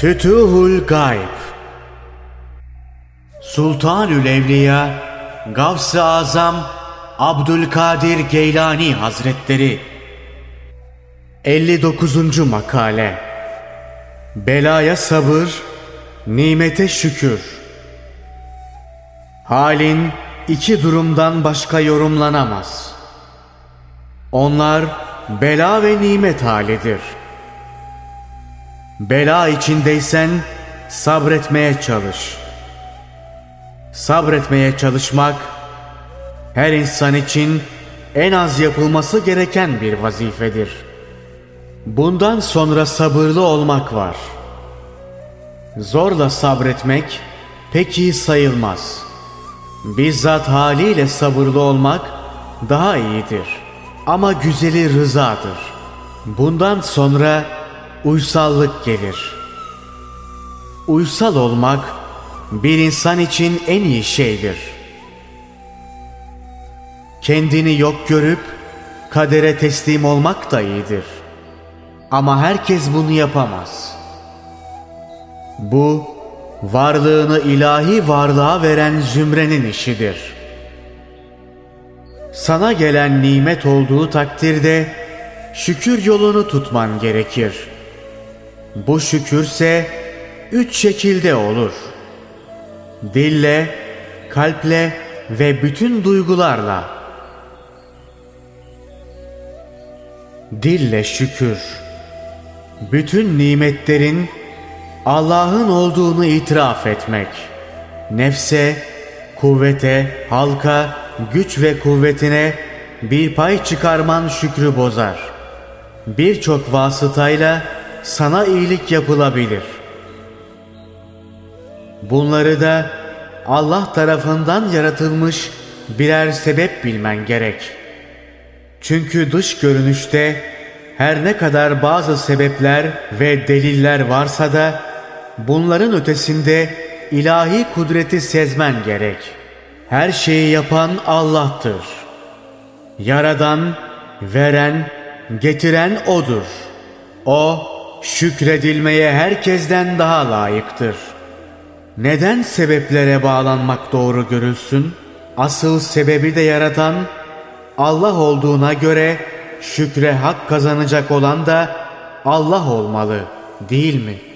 Fütuhul Gayb Sultanül Evliya Gavs-ı Azam Abdülkadir Geylani Hazretleri 59. Makale Belaya sabır, nimete şükür Halin iki durumdan başka yorumlanamaz. Onlar bela ve nimet halidir. Bela içindeysen sabretmeye çalış. Sabretmeye çalışmak her insan için en az yapılması gereken bir vazifedir. Bundan sonra sabırlı olmak var. Zorla sabretmek pek iyi sayılmaz.'' Bizzat haliyle sabırlı olmak daha iyidir. Ama güzeli rızadır. Bundan sonra uysallık gelir. Uysal olmak bir insan için en iyi şeydir. Kendini yok görüp kadere teslim olmak da iyidir. Ama herkes bunu yapamaz. Bu varlığını ilahi varlığa veren zümrenin işidir. Sana gelen nimet olduğu takdirde şükür yolunu tutman gerekir. Bu şükürse üç şekilde olur. Dille, kalple ve bütün duygularla. Dille şükür. Bütün nimetlerin Allah'ın olduğunu itiraf etmek, nefse, kuvvete, halka, güç ve kuvvetine bir pay çıkarman şükrü bozar. Birçok vasıtayla sana iyilik yapılabilir. Bunları da Allah tarafından yaratılmış birer sebep bilmen gerek. Çünkü dış görünüşte her ne kadar bazı sebepler ve deliller varsa da Bunların ötesinde ilahi kudreti sezmen gerek. Her şeyi yapan Allah'tır. Yaradan, veren, getiren O'dur. O, şükredilmeye herkesten daha layıktır. Neden sebeplere bağlanmak doğru görülsün? Asıl sebebi de yaratan Allah olduğuna göre şükre hak kazanacak olan da Allah olmalı değil mi?''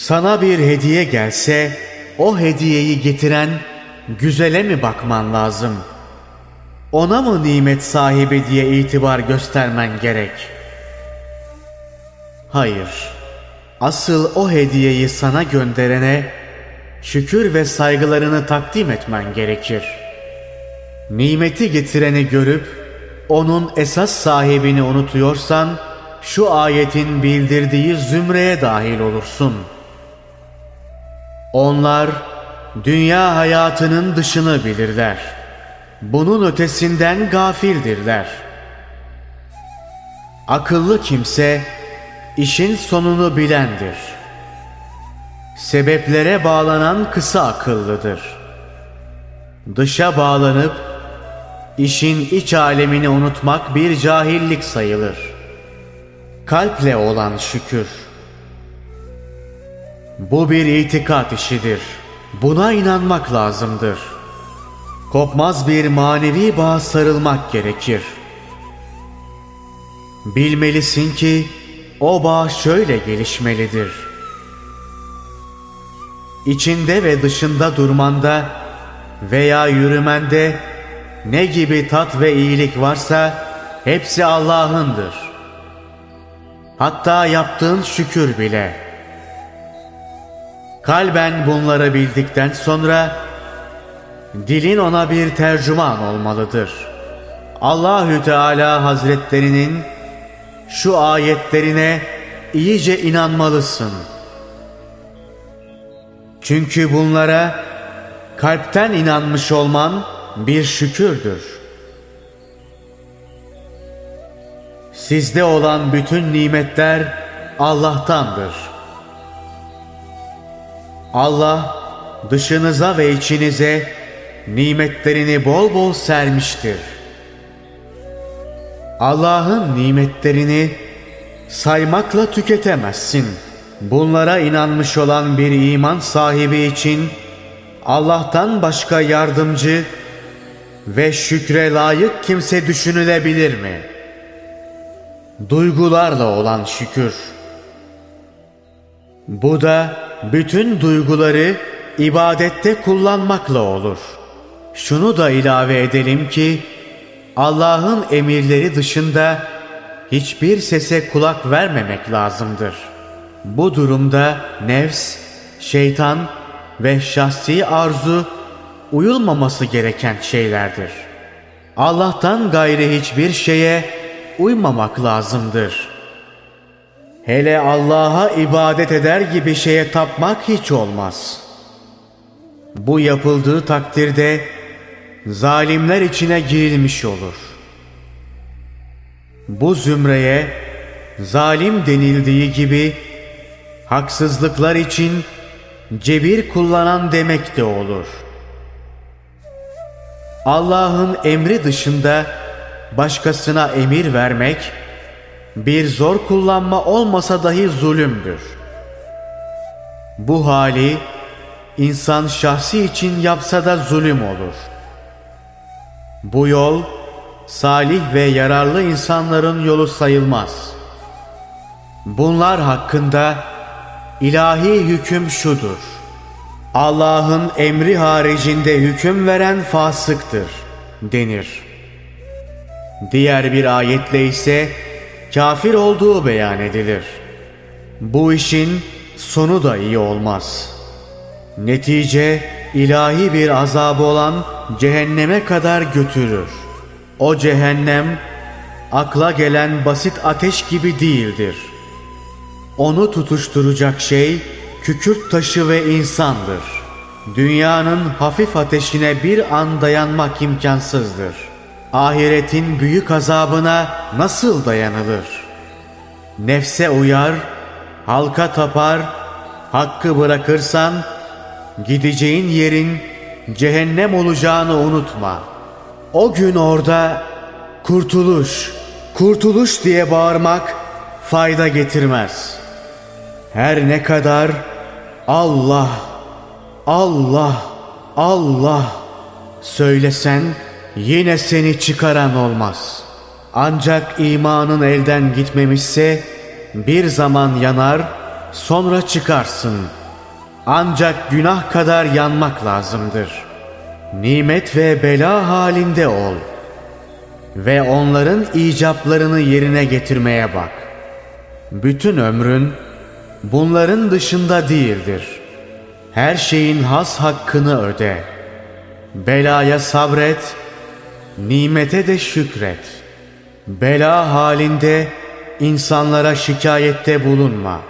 Sana bir hediye gelse o hediyeyi getiren güzele mi bakman lazım? Ona mı nimet sahibi diye itibar göstermen gerek? Hayır. Asıl o hediyeyi sana gönderene şükür ve saygılarını takdim etmen gerekir. Nimeti getireni görüp onun esas sahibini unutuyorsan şu ayetin bildirdiği zümreye dahil olursun.'' Onlar dünya hayatının dışını bilirler. Bunun ötesinden gafildirler. Akıllı kimse işin sonunu bilendir. Sebeplere bağlanan kısa akıllıdır. Dışa bağlanıp işin iç alemini unutmak bir cahillik sayılır. Kalple olan şükür. Bu bir itikat işidir. Buna inanmak lazımdır. Kopmaz bir manevi bağ sarılmak gerekir. Bilmelisin ki o bağ şöyle gelişmelidir. İçinde ve dışında durmanda veya yürümende ne gibi tat ve iyilik varsa hepsi Allah'ındır. Hatta yaptığın şükür bile.'' Kalben bunları bildikten sonra dilin ona bir tercüman olmalıdır. Allahü Teala Hazretlerinin şu ayetlerine iyice inanmalısın. Çünkü bunlara kalpten inanmış olman bir şükürdür. Sizde olan bütün nimetler Allah'tandır. Allah dışınıza ve içinize nimetlerini bol bol sermiştir. Allah'ın nimetlerini saymakla tüketemezsin. Bunlara inanmış olan bir iman sahibi için Allah'tan başka yardımcı ve şükre layık kimse düşünülebilir mi? Duygularla olan şükür. Bu da bütün duyguları ibadette kullanmakla olur. Şunu da ilave edelim ki Allah'ın emirleri dışında hiçbir sese kulak vermemek lazımdır. Bu durumda nefs, şeytan ve şahsi arzu uyulmaması gereken şeylerdir. Allah'tan gayri hiçbir şeye uymamak lazımdır. Hele Allah'a ibadet eder gibi şeye tapmak hiç olmaz. Bu yapıldığı takdirde zalimler içine girilmiş olur. Bu zümreye zalim denildiği gibi haksızlıklar için cebir kullanan demek de olur. Allah'ın emri dışında başkasına emir vermek bir zor kullanma olmasa dahi zulümdür. Bu hali insan şahsi için yapsa da zulüm olur. Bu yol salih ve yararlı insanların yolu sayılmaz. Bunlar hakkında ilahi hüküm şudur. Allah'ın emri haricinde hüküm veren fasıktır denir. Diğer bir ayetle ise kafir olduğu beyan edilir. Bu işin sonu da iyi olmaz. Netice ilahi bir azabı olan cehenneme kadar götürür. O cehennem akla gelen basit ateş gibi değildir. Onu tutuşturacak şey kükürt taşı ve insandır. Dünyanın hafif ateşine bir an dayanmak imkansızdır. Ahiretin büyük azabına nasıl dayanılır? Nefse uyar, halka tapar, hakkı bırakırsan gideceğin yerin cehennem olacağını unutma. O gün orada kurtuluş, kurtuluş diye bağırmak fayda getirmez. Her ne kadar Allah, Allah, Allah söylesen yine seni çıkaran olmaz. Ancak imanın elden gitmemişse bir zaman yanar sonra çıkarsın. Ancak günah kadar yanmak lazımdır. Nimet ve bela halinde ol. Ve onların icaplarını yerine getirmeye bak. Bütün ömrün bunların dışında değildir. Her şeyin has hakkını öde. Belaya sabret, nimete de şükret. Bela halinde insanlara şikayette bulunma.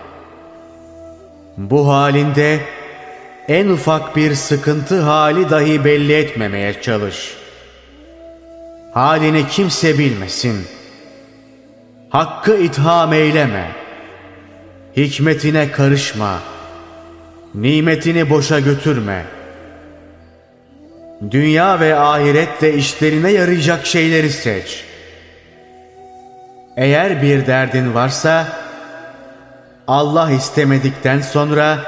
Bu halinde en ufak bir sıkıntı hali dahi belli etmemeye çalış. Halini kimse bilmesin. Hakkı itham eyleme. Hikmetine karışma. Nimetini boşa götürme. Dünya ve ahirette işlerine yarayacak şeyleri seç. Eğer bir derdin varsa Allah istemedikten sonra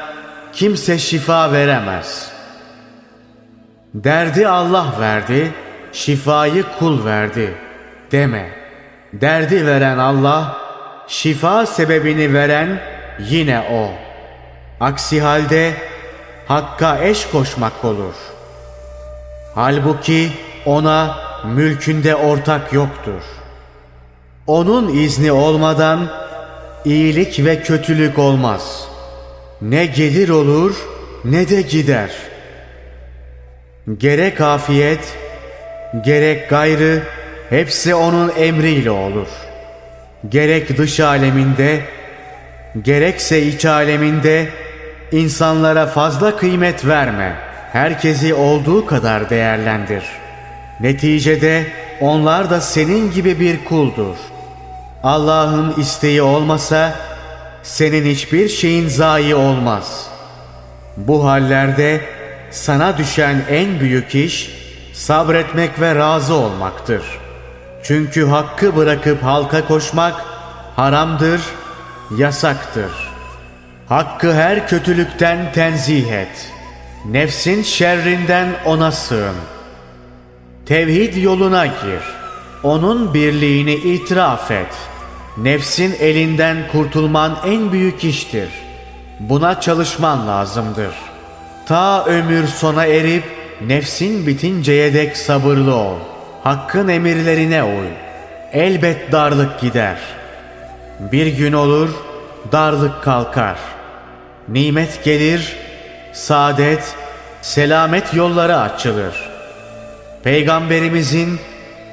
kimse şifa veremez. Derdi Allah verdi, şifayı kul verdi deme. Derdi veren Allah, şifa sebebini veren yine O. Aksi halde Hakk'a eş koşmak olur. Halbuki ona mülkünde ortak yoktur. Onun izni olmadan iyilik ve kötülük olmaz. Ne gelir olur ne de gider. Gerek afiyet, gerek gayrı hepsi onun emriyle olur. Gerek dış aleminde, gerekse iç aleminde insanlara fazla kıymet verme. Herkesi olduğu kadar değerlendir. Neticede onlar da senin gibi bir kuldur. Allah'ın isteği olmasa senin hiçbir şeyin zayi olmaz. Bu hallerde sana düşen en büyük iş sabretmek ve razı olmaktır. Çünkü hakkı bırakıp halka koşmak haramdır yasaktır. Hakkı her kötülükten tenzih et. Nefsin şerrinden ona sığın. Tevhid yoluna gir. Onun birliğini itiraf et. Nefsin elinden kurtulman en büyük iştir. Buna çalışman lazımdır. Ta ömür sona erip nefsin bitinceye dek sabırlı ol. Hakkın emirlerine uy. Elbet darlık gider. Bir gün olur, darlık kalkar. Nimet gelir, saadet, selamet yolları açılır. Peygamberimizin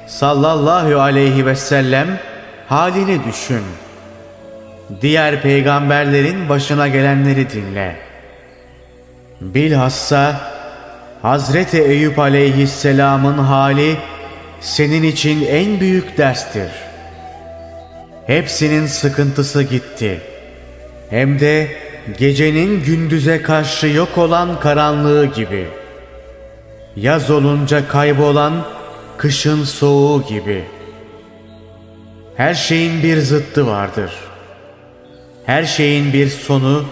sallallahu aleyhi ve sellem halini düşün. Diğer peygamberlerin başına gelenleri dinle. Bilhassa Hazreti Eyüp aleyhisselamın hali senin için en büyük derstir. Hepsinin sıkıntısı gitti. Hem de gecenin gündüze karşı yok olan karanlığı gibi. Yaz olunca kaybolan kışın soğuğu gibi. Her şeyin bir zıttı vardır. Her şeyin bir sonu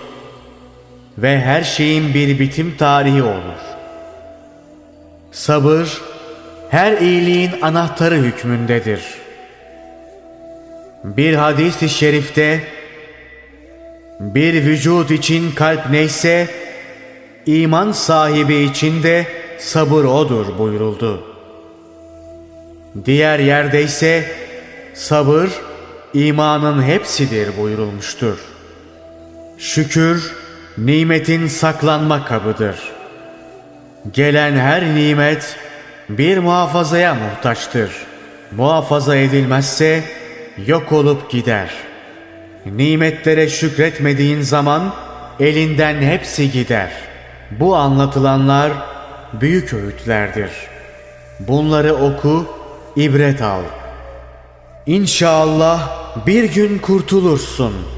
ve her şeyin bir bitim tarihi olur. Sabır her iyiliğin anahtarı hükmündedir. Bir hadis-i şerifte bir vücut için kalp neyse iman sahibi için de sabır odur buyuruldu. Diğer yerde ise sabır imanın hepsidir buyurulmuştur. Şükür nimetin saklanma kabıdır. Gelen her nimet bir muhafazaya muhtaçtır. Muhafaza edilmezse yok olup gider. Nimetlere şükretmediğin zaman elinden hepsi gider. Bu anlatılanlar büyük öğütlerdir. Bunları oku, ibret al. İnşallah bir gün kurtulursun.''